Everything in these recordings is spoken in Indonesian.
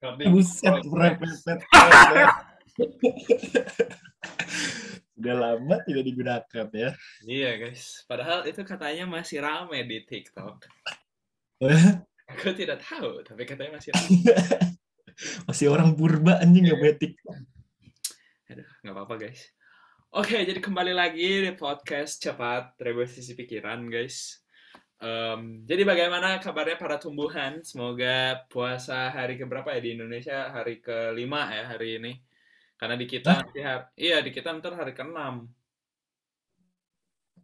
Buset, repet. Udah lama tidak digunakan ya. Iya guys, padahal itu katanya masih rame di TikTok. Aku tidak tahu, tapi katanya masih rame. Masih orang purba anjing nggak punya TikTok. Aduh, nggak apa-apa guys. Oke, jadi kembali lagi di podcast cepat revisi pikiran guys. Em, jadi bagaimana kabarnya para tumbuhan? Semoga puasa hari keberapa ya di Indonesia? Hari kelima ya hari ini. Karena di kita nanti har- iya di kita ntar hari keenam.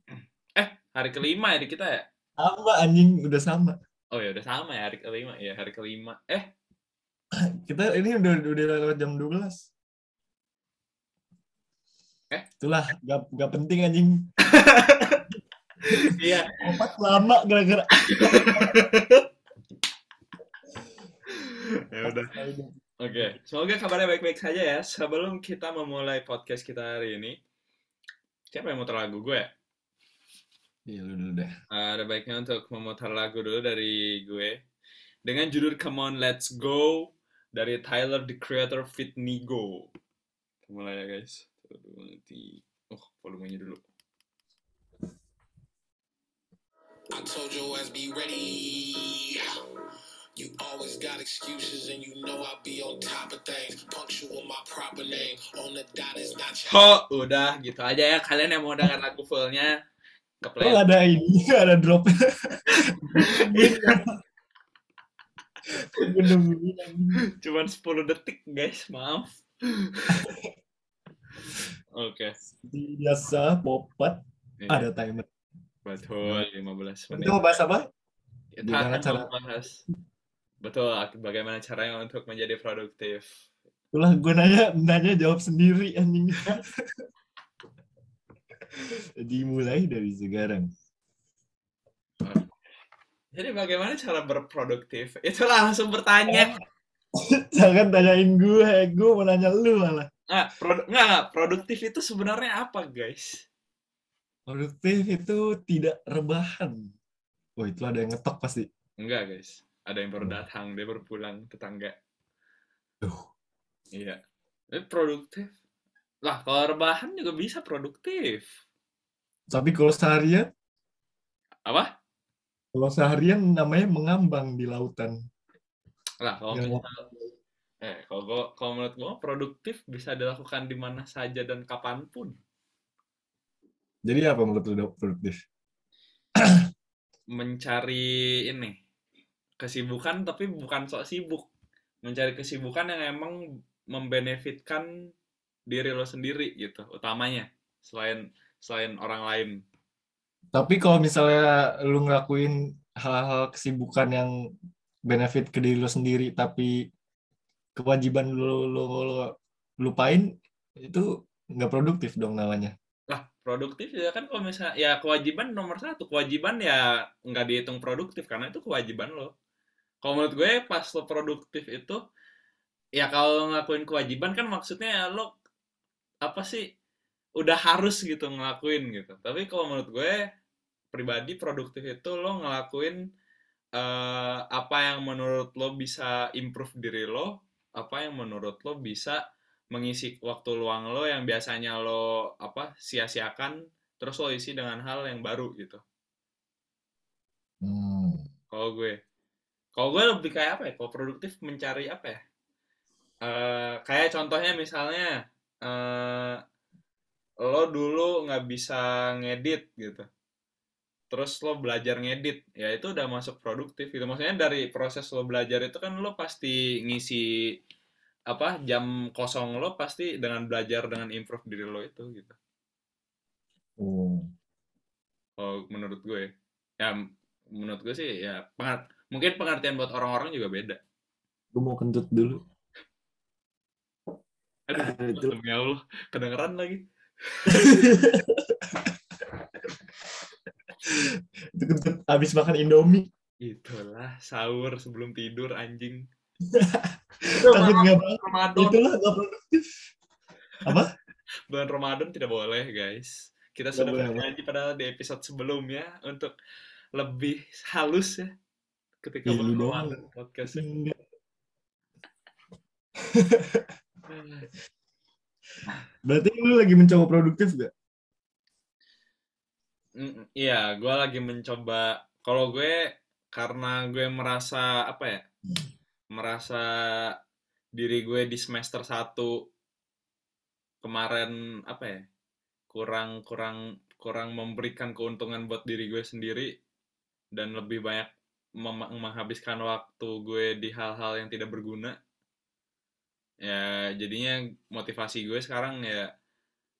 Eh, hari kelima ya di kita ya? Sama anjing udah sama. Oh ya udah sama ya hari kelima ya hari kelima. Eh, Kita ini udah udah lewat jam 12. Eh? Itulah gak, gak penting anjing. iya. Opat lama gara-gara. ya udah. Oke, semoga kabarnya baik-baik saja ya. Sebelum kita memulai podcast kita hari ini, siapa yang muter lagu gue? ya? Iya lu dulu deh. Eh, ada baiknya untuk memutar lagu dulu dari gue dengan judul Come On Let's Go dari Tyler the Creator Fit Nigo. Kita mulai ya guys. Oh, volumenya dulu. I told your ass be ready. You always got excuses and you know I be on top of things. Punctual my proper name. On the dot is not your Ho, udah gitu aja ya. Kalian yang mau dengar lagu fullnya ke play. nggak ada ini, ada drop. Cuman 10 detik guys, maaf. Oke. Seperti biasa, popat Iya, ada timer. Betul, 15 menit. Itu mau bahas apa? Kita akan cara- membahas betul bagaimana caranya untuk menjadi produktif. Itulah gue nanya, nanya jawab sendiri anjing. Dimulai dari sekarang. Jadi bagaimana cara berproduktif? Itulah langsung bertanya. Jangan tanyain gue, gue mau nanya lu malah. Nggak, produ- nggak, nggak, produktif itu sebenarnya apa, guys? Produktif itu tidak rebahan. Oh itu ada yang ngetok pasti. Enggak, guys. Ada yang baru datang, dia baru pulang, tetangga. Duh. Iya. Ini produktif. Lah, kalau rebahan juga bisa produktif. Tapi kalau seharian, Apa? kalau seharian namanya mengambang di lautan. Lah, kalau misal eh kalau gua kalau menurut gua produktif bisa dilakukan di mana saja dan kapan pun. Jadi apa menurut lu produktif? Mencari ini kesibukan tapi bukan sok sibuk. Mencari kesibukan yang emang membenefitkan diri lo sendiri gitu, utamanya selain selain orang lain. Tapi kalau misalnya lu ngelakuin hal-hal kesibukan yang benefit ke diri lu sendiri, tapi kewajiban lu, lu, lu lupain, itu nggak produktif dong namanya. Produktif ya kan kalau misalnya ya kewajiban nomor satu, kewajiban ya nggak dihitung produktif karena itu kewajiban lo. Kalau menurut gue pas lo produktif itu ya kalau ngelakuin kewajiban kan maksudnya ya lo apa sih udah harus gitu ngelakuin gitu. Tapi kalau menurut gue pribadi produktif itu lo ngelakuin eh, apa yang menurut lo bisa improve diri lo, apa yang menurut lo bisa mengisi waktu luang lo yang biasanya lo apa sia-siakan terus lo isi dengan hal yang baru gitu. Hmm. kalau gue kalau gue lebih kayak apa ya kalau produktif mencari apa ya? Eh, kayak contohnya misalnya eh lo dulu nggak bisa ngedit gitu. Terus lo belajar ngedit ya itu udah masuk produktif gitu. Maksudnya dari proses lo belajar itu kan lo pasti ngisi apa jam kosong lo pasti dengan belajar dengan improve diri lo itu gitu Oh. kalau menurut gue ya m- menurut gue sih ya pengat- mungkin pengertian buat orang-orang juga beda Gue mau kentut dulu. aduh Itu. demi Allah kedengeran lagi Itu kentut abis makan Indomie. itulah sahur sebelum tidur anjing Takut nggak. Ramadan Itulah nggak produktif. Apa? bulan Ramadan tidak boleh guys kita sudah berjanji padahal di episode sebelumnya untuk lebih halus ya ketika lu bulan. Ramadan podcast Enggak. Berarti lu lagi mencoba produktif gak? Mm, Iya, gue lagi mencoba. Kalau gue karena gue merasa apa ya? Merasa diri gue di semester 1 kemarin apa ya? Kurang kurang kurang memberikan keuntungan buat diri gue sendiri dan lebih banyak menghabiskan waktu gue di hal-hal yang tidak berguna. Ya, jadinya motivasi gue sekarang ya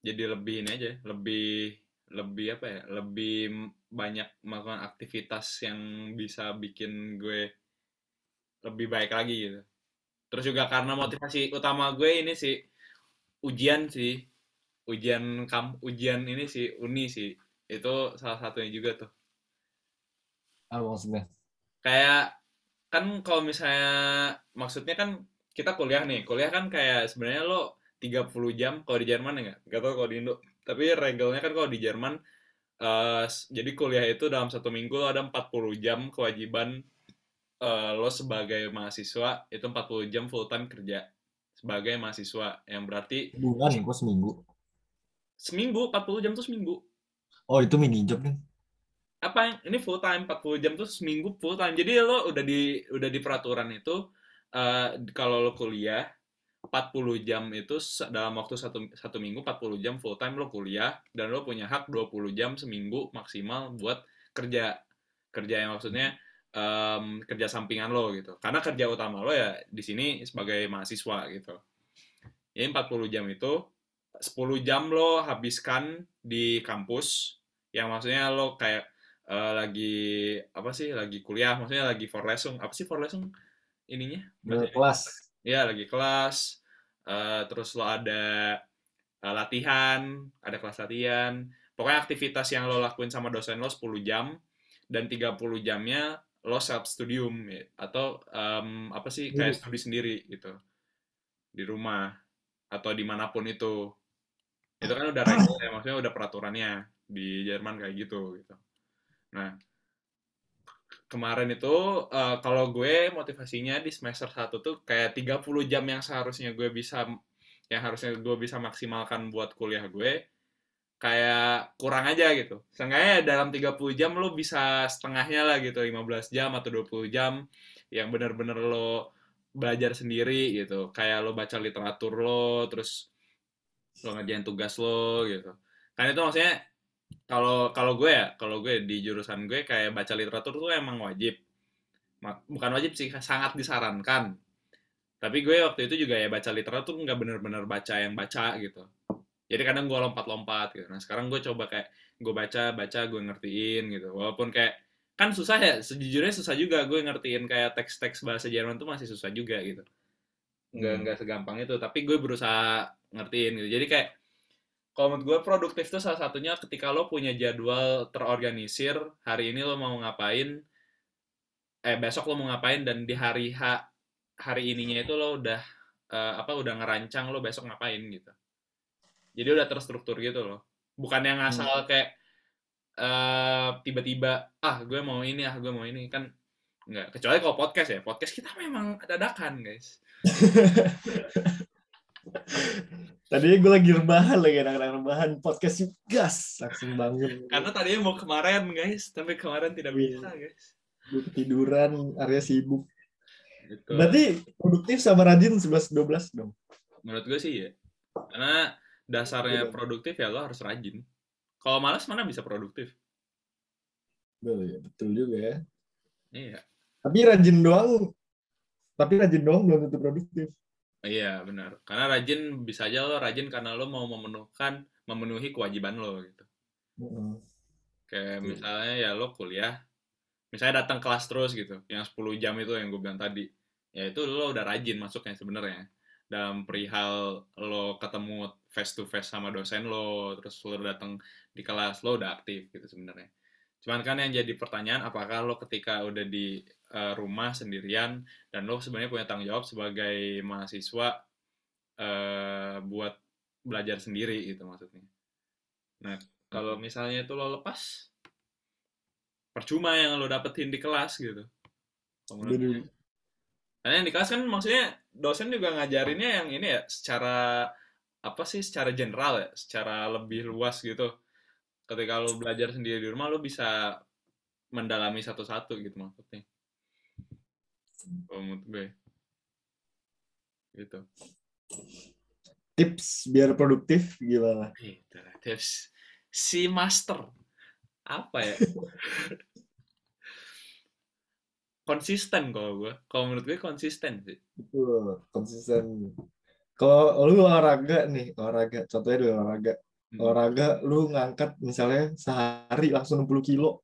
jadi lebih ini aja, lebih lebih apa ya lebih banyak melakukan aktivitas yang bisa bikin gue lebih baik lagi gitu. Terus juga karena motivasi utama gue ini sih ujian sih. Ujian kam ujian ini sih uni sih. Itu salah satunya juga tuh. Apa maksudnya? kayak kan kalau misalnya maksudnya kan kita kuliah nih. Kuliah kan kayak sebenarnya lo 30 jam kalau di Jerman ya nggak? Nggak tahu kalau di Indo. Tapi regelnya kan kalau di Jerman eh, s- jadi kuliah itu dalam satu minggu lo ada 40 jam kewajiban eh, lo sebagai mahasiswa itu 40 jam full time kerja sebagai mahasiswa yang berarti Bulan kok seminggu. seminggu 40 jam tuh seminggu Oh itu mini job nih. apa yang ini full time 40 jam tuh seminggu full time jadi lo udah di udah di peraturan itu eh, kalau lo kuliah 40 jam itu dalam waktu satu, satu minggu 40 jam full time lo kuliah dan lo punya hak 20 jam seminggu maksimal buat kerja kerja yang maksudnya em, kerja sampingan lo gitu. Karena kerja utama lo ya di sini sebagai mahasiswa gitu. Jadi 40 jam itu 10 jam lo habiskan di kampus. Yang maksudnya lo kayak eh, lagi apa sih lagi kuliah maksudnya lagi Vorlesung apa sih Vorlesung ininya? Ke kelas. ya lagi kelas. Eh, terus lo ada eh, latihan ada kelas latihan. Pokoknya aktivitas yang lo lakuin sama dosen lo 10 jam. Dan 30 jamnya lo self studium ya. atau em, apa sih kayak studi sendiri gitu. Di rumah atau di mana pun itu. Itu kan udah regel ya maksudnya udah peraturannya. Di Jerman kayak gitu gitu. Nah kemarin itu eh, kalau gue motivasinya di semester 1 tuh kayak 30 jam yang seharusnya gue bisa yang harusnya gue bisa maksimalkan buat kuliah gue kayak kurang aja gitu. Seenggaknya dalam 30 jam lo bisa setengahnya lah gitu, 15 jam atau 20 jam yang bener-bener lo belajar sendiri gitu. Kayak lo baca literatur lo, terus lo ngerjain tugas lo gitu. Kan itu maksudnya kalau kalau gue ya, kalau gue di jurusan gue kayak baca literatur tuh emang wajib. Bukan wajib sih, sangat disarankan. Tapi gue waktu itu juga ya baca literatur nggak bener-bener baca yang baca gitu. Jadi kadang gue lompat-lompat gitu. Nah sekarang gue coba kayak gue baca, baca, gue ngertiin gitu. Walaupun kayak kan susah ya, sejujurnya susah juga gue ngertiin kayak teks-teks bahasa Jerman tuh masih susah juga gitu. Nggak Hmm. nggak segampang itu. Tapi gue berusaha ngertiin gitu. Jadi kayak kalau menurut gue produktif tuh salah satunya ketika lo punya jadwal terorganisir hari ini lo mau ngapain eh besok lo mau ngapain dan di hari H hari ininya itu lo udah eh, apa udah ngerancang lo besok ngapain gitu jadi udah terstruktur gitu loh bukan yang asal kayak eh, tiba-tiba ah gue mau ini ah gue mau ini kan nggak kecuali kalau podcast ya podcast kita memang dadakan guys Tadinya gue lagi rebahan lagi anak-anak rebahan podcast gas langsung bangun. karena tadinya mau kemarin guys tapi kemarin tidak Iya. bisa guys Gue ketiduran, area sibuk. gitu. Berarti produktif sama rajin 11-12 dong. menurut gue sih ya karena dasarnya Betul. produktif ya lo harus rajin kalau malas mana bisa produktif Betul, ya, betul juga ya. iya Tapi rajin doang, tapi rajin doang belum tentu produktif. iya benar karena rajin bisa aja lo rajin karena lo mau memenuhkan memenuhi kewajiban lo gitu Heeh. kayak Betul. misalnya ya lo kuliah misalnya datang kelas terus gitu yang 10 jam itu yang gue bilang tadi ya itu lo udah rajin masuknya sebenarnya dalam perihal lo ketemu face to face sama dosen lo terus lo datang di kelas lo udah aktif gitu sebenarnya. Cuman kan yang jadi pertanyaan apakah lo ketika udah di eh, rumah sendirian dan lo sebenarnya punya tanggung jawab sebagai mahasiswa eh, buat belajar sendiri gitu maksudnya? Nah kalau misalnya itu lo lepas percuma yang lo dapetin di kelas gitu. Karena yang di kelas kan maksudnya dosen juga ngajarinnya yang ini ya secara apa sih secara general ya, secara lebih luas gitu. Ketika lu belajar sendiri di rumah lu bisa mendalami satu-satu gitu maksudnya. Kalau menurut gue. Gitu. Tips biar produktif gimana? Gitu lah, tips si master apa ya? konsisten kalau gue. Kalau menurut gue konsisten sih. Betul, konsisten. Kalau lu olahraga nih, olahraga, contohnya dulu olahraga. Hmm. Olahraga lu ngangkat misalnya sehari langsung 60 kilo.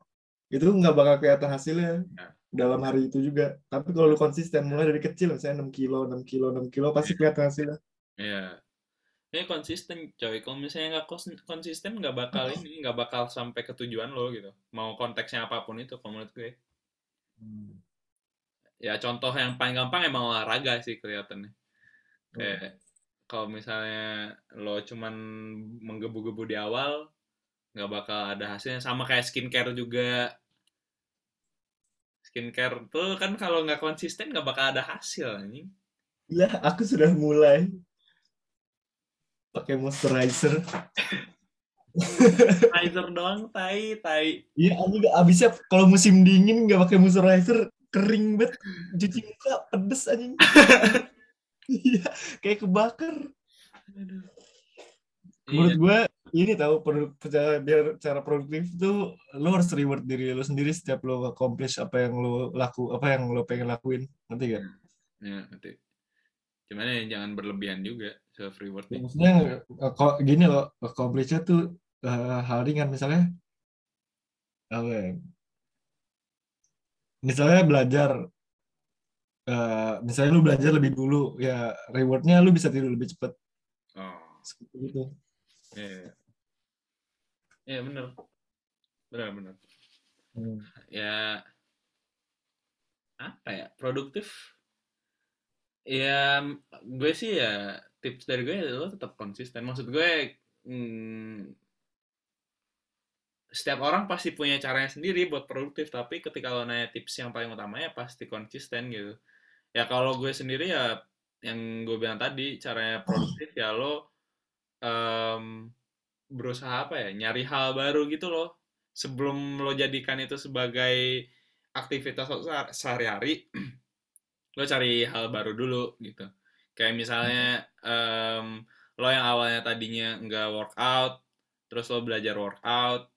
Itu nggak bakal kelihatan hasilnya Ya. dalam hari itu juga. Tapi kalau lu konsisten mulai dari kecil misalnya 6 kilo, 6 kilo, 6 kilo pasti kelihatan hasilnya. Iya. Ini konsisten coy. Kalau misalnya nggak kons- konsisten nggak bakal ini, nggak bakal sampai ke tujuan lo gitu. Mau konteksnya apa pun itu, kalau menurut gue. Ya contoh yang paling gampang emang olahraga sih kelihatannya. Kayak kalau misalnya lo cuman menggebu-gebu di awal, nggak bakal ada hasilnya. Sama kayak skincare juga. Skincare tuh kan kalau nggak konsisten nggak bakal ada hasil anjing. Iya, aku sudah mulai pakai moisturizer. Moisturizer doang, tai, tai. Iya, anjing abisnya kalau musim dingin nggak pakai moisturizer kering banget, cuci muka pedes anjing. Iya, kayak kebakar. Menurut Iya. gue ini tahu cara biar cara produktif tuh lo harus reward diri lo sendiri setiap lo accomplish apa yang lo laku apa yang lo pengen lakuin nanti gak? Ya, nanti. Cuman ya jangan berlebihan juga self reward nih. Maksudnya eh, kok gini loh accomplishnya tuh eh, hal ringan misalnya apa ya? Misalnya belajar eh, misalnya lu belajar lebih dulu ya rewardnya lu bisa tidur lebih cepat Oh, seperti itu. iya. Iya, bener. Bener, bener. Hmm. Ya, apa ya, produktif. Ya, gue sih ya, tips dari gue ya lo tetap konsisten. Maksud gue, hmm, setiap orang pasti punya caranya sendiri buat produktif, tapi ketika lo nanya tips yang paling utama ya pasti konsisten gitu. Ya kalau gue sendiri ya, yang gue bilang tadi, caranya produktif ya lo em, berusaha apa ya nyari hal baru gitu loh. Sebelum lo jadikan itu sebagai aktivitas lo sehari- sehari-hari lo cari hal baru dulu gitu. Kayak misalnya em, lo yang awalnya tadinya nggak workout terus lo belajar workout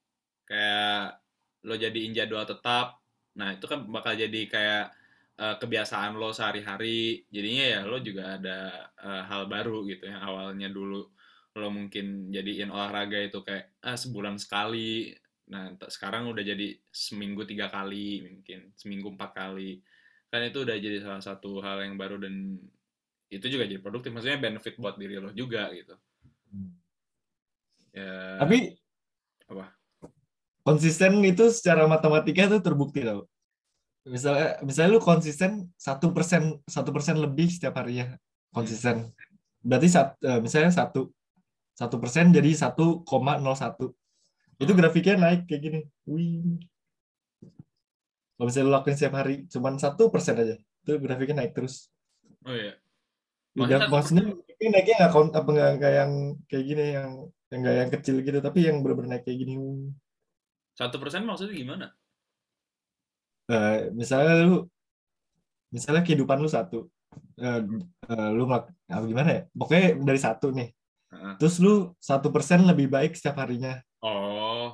kayak lo jadiin jadwal tetap nah itu kan bakal jadi kayak eh, kebiasaan lo sehari-hari. Jadinya ya lo juga ada eh, hal baru gitu yang awalnya dulu lo mungkin jadiin olahraga itu kayak ah, sebulan sekali. Nah sekarang udah jadi seminggu tiga kali mungkin seminggu empat kali. Kan itu udah jadi salah satu hal yang baru dan itu juga jadi produktif. Maksudnya benefit buat diri lo juga gitu. Ya. Tapi Apa? Konsisten itu secara matematika tuh terbukti tau. Misalnya, misalnya lu konsisten satu persen satu persen lebih setiap harinya konsisten. Berarti sat, eh, misalnya satu satu persen jadi 1,01. Itu grafiknya naik kayak gini. Wih. Kalau misalnya lu lakuin setiap hari cuman satu persen aja, itu grafiknya naik terus. oh iya Tidak, Maksudnya- ini naiknya nggak apa nggak yang kayak gini yang yang nggak yang kecil gitu, tapi yang benar-benar naik kayak gini. Satu persen maksudnya gimana? Eh, misalnya lu misalnya kehidupan lu satu Eh, eh, lu apa gimana ya? Pokoknya dari satu nih. Heeh. terus lu satu persen lebih baik setiap harinya. Oh.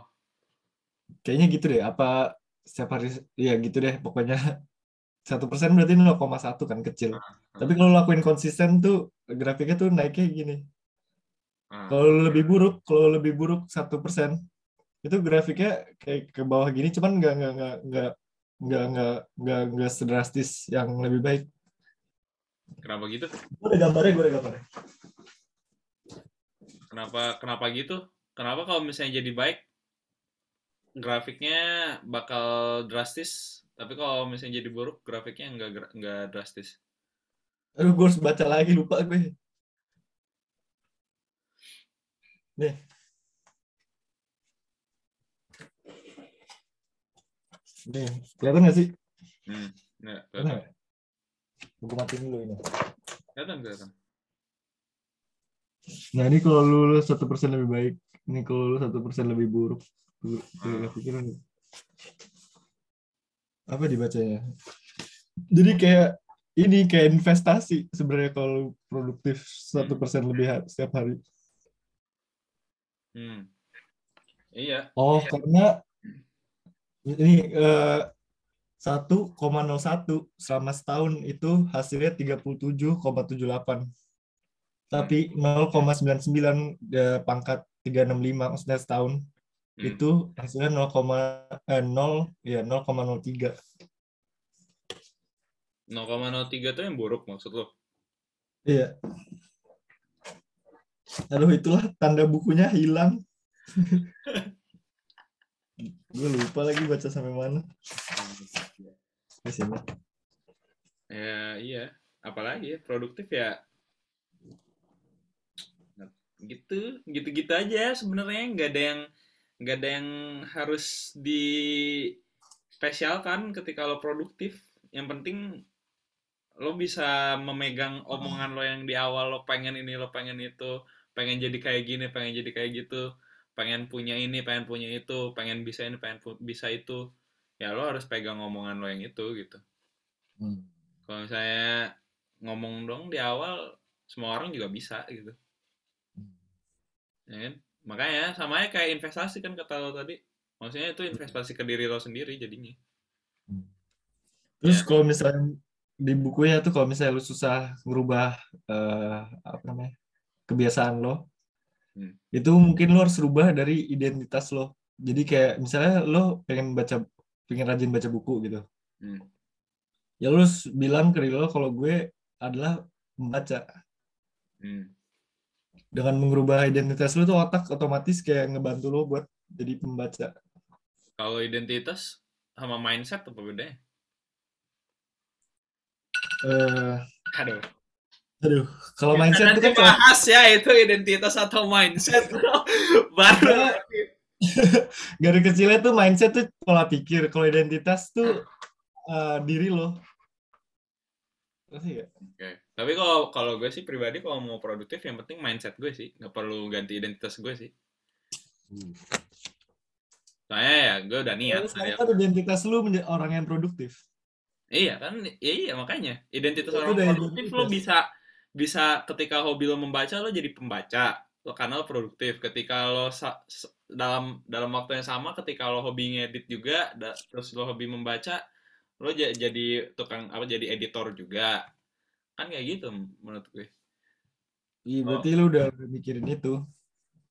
Kayaknya gitu deh apa setiap hari ya gitu deh pokoknya. Satu persen berarti 0,1 kan kecil. Tapi kalau lakuin konsisten tuh grafiknya tuh naiknya gini. Ah. kalau lebih buruk kalau lebih buruk satu persen itu grafiknya kayak ke bawah gini cuman nggak nggak nggak nggak nggak nggak nggak nggak sedrastis yang lebih baik. Kenapa gitu? Gue ada gambarnya gue ada gambarnya. Kenapa kenapa gitu? Kenapa kalau misalnya jadi baik grafiknya bakal drastis tapi kalau misalnya jadi buruk grafiknya nggak nggak drastis? Aduh, gue harus baca lagi, lupa gue. Nih. Nih, kelihatan gak sih? hmm nggak Kelihatan nggak? Gue matiin dulu ini. Kelihatan, kelihatan. Nah ini kalau lu satu persen lebih baik, ini kalau lulus satu persen lebih buruk. Tuh, tuh, Hmm. pikir nih. apa dibacanya? Jadi kayak ini kayak investasi sebenarnya kalau lu produktif satu persen lebih ha- setiap hari. Hmm. Iya. Oh karena ini eh, 1,01 selama setahun itu hasilnya 37,78. Tapi 0,99 ya, pangkat 365 maksudnya setahun Hmm. itu hasilnya 0, eh, 0 ya 0,03. 0,03 tuh yang buruk maksud lo. Iya. Aduh itulah tanda bukunya hilang. Gue lupa lagi baca sampai mana. Di sini. Ya iya, apalagi ya produktif ya gitu, gitu-gitu aja sebenarnya nggak ada yang nggak ada yang harus di spesialkan ketika lo produktif. Yang penting lo bisa memegang omongan lo yang di awal lo pengen ini lo pengen itu, pengen jadi kayak gini, pengen jadi kayak gitu, pengen punya ini, pengen punya itu, pengen bisa ini, pengen bisa itu. Ya lo harus pegang omongan lo yang itu gitu. Hmm. kalau misalnya ngomong dong di awal semua orang juga bisa gitu ya kan makanya sama aja kayak investasi kan kata lo tadi maksudnya itu investasi ke diri lo sendiri jadinya Terus Ya. kalau misalnya di bukunya tuh kalau misalnya lu susah merubah eh, apa namanya kebiasaan lo, Hmm. itu mungkin lo harus rubah dari identitas lo. Jadi kayak misalnya lo pengen baca, pengen rajin baca buku gitu. Hmm. Ya lo harus bilang ke diri lo kalau gue adalah pembaca. Hmm. Dengan mengubah identitas lo tuh otak otomatis kayak ngebantu lo buat jadi pembaca. kalau identitas sama mindset apa bedanya Eh, aduh aduh, kalau mindset nanti itu kan bahas ya itu identitas atau mindset baru dari kecilnya tuh mindset tuh pola pikir. Kalau identitas tuh eh, diri lo. Oke. Tapi kalau kalau gue sih pribadi kalau mau produktif yang penting mindset gue sih, nggak perlu ganti identitas gue sih. Soalnya ya gue udah niat. Sekarang kan identitas lu menjadi orang yang produktif. Iya kan, iya, iya makanya identitas Itu orang produktif lo identitas. bisa bisa ketika hobi lo membaca lo jadi pembaca lo karena lo produktif. Ketika lo dalam dalam waktu yang sama ketika lo hobi ngedit juga, da- terus lo hobi membaca, lo ja- jadi tukang apa jadi editor juga kan kayak gitu menurut gue. Iya, Oh. berarti lu udah mikirin itu.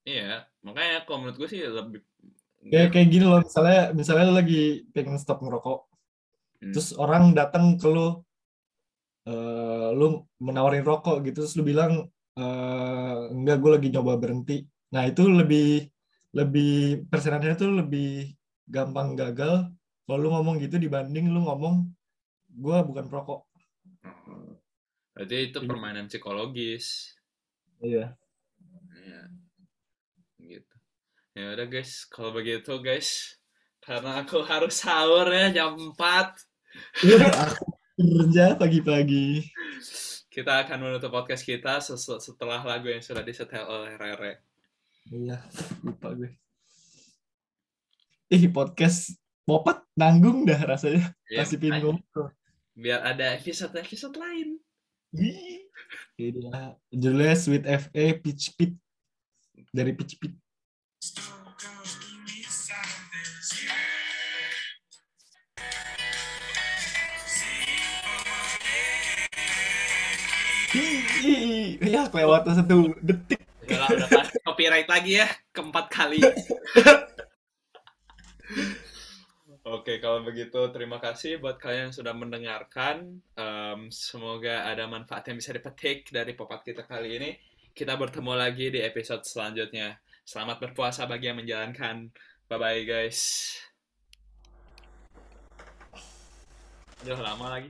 Iya, makanya kalau menurut gue sih lebih Kayak kayak gini loh, misalnya misalnya lu lagi pengen stop ngerokok, Hmm. terus orang datang ke lu, eh, lu menawarin rokok gitu, terus lu bilang eh, enggak, gue lagi nyoba berhenti. Nah itu lebih lebih persenannya tuh lebih gampang gagal kalau lu ngomong gitu dibanding lu ngomong gue bukan perokok. Oh. Berarti itu permainan psikologis. Iya. Iya. Gitu. Ya udah guys, kalau begitu guys, karena aku harus sahur ya jam 4. Aku kerja pagi-pagi. Kita akan menutup podcast kita setelah lagu yang sudah disetel oleh Rere. Iya, lupa gue. Ih, podcast Popat nanggung dah rasanya. Ya, Kasih pin makanya, ngobrol. biar ada episode-episode lain. Iya, judulnya Sweet FA Peach Pit. Dari Peach Pit. Ya, kelewatan satu detik. Udah lah, udah pasti copyright lagi ya, keempat kali. Oke, kalau begitu terima kasih buat kalian yang sudah mendengarkan. Em, semoga ada manfaat yang bisa dipetik dari popat kita kali ini. Kita bertemu lagi di episode selanjutnya. Selamat berpuasa bagi yang menjalankan. Bye-bye guys. Udah lama lagi.